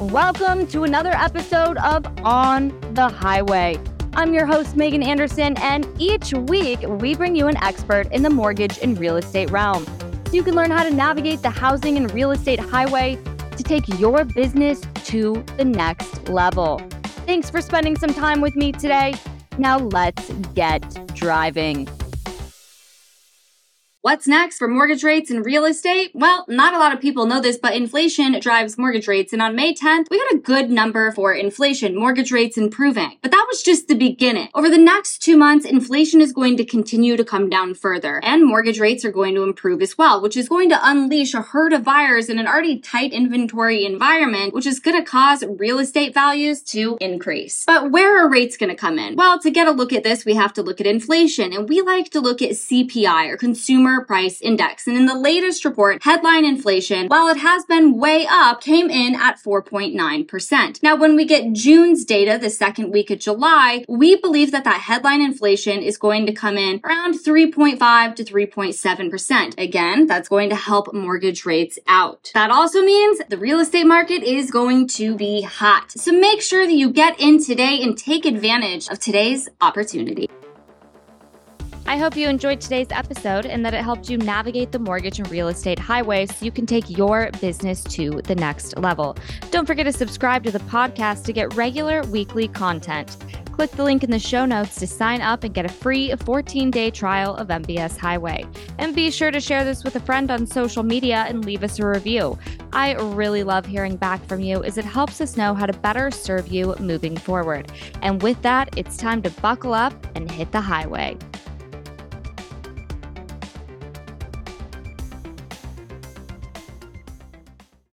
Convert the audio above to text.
Welcome to another episode of On the Highway. I'm your host, Megan Anderson, and each week we bring you an expert in the mortgage and real estate realm so you can learn how to navigate the housing and real estate highway to take your business to the next level. Thanks for spending some time with me today. Now let's get driving. What's next for mortgage rates and real estate? Well, not a lot of people know this, but inflation drives mortgage rates. And on May 10th, we got a good number for inflation, mortgage rates improving. But that was just the beginning. Over the next two months, inflation is going to continue to come down further and mortgage rates are going to improve as well, which is going to unleash a herd of buyers in an already tight inventory environment, which is going to cause real estate values to increase. But where are rates going to come in? Well, to get a look at this, we have to look at inflation and we like to look at CPI or consumer Price Index. And in the latest report, headline inflation, while it has been way up, came in at 4.9%. Now, when we get June's data, the second week of July, we believe that that headline inflation is going to come in around 3.5 to 3.7%. Again, that's going to help mortgage rates out. That also means the real estate market is going to be hot. So make sure that you get in today and take advantage of today's opportunity. I hope you enjoyed today's episode and that it helped you navigate the mortgage and real estate highway so you can take your business to the next level. Don't forget to subscribe to the podcast to get regular weekly content. Click the link in the show notes to sign up and get a free 14 day trial of MBS Highway. And be sure to share this with a friend on social media and leave us a review. I really love hearing back from you as it helps us know how to better serve you moving forward. And with that, it's time to buckle up and hit the highway.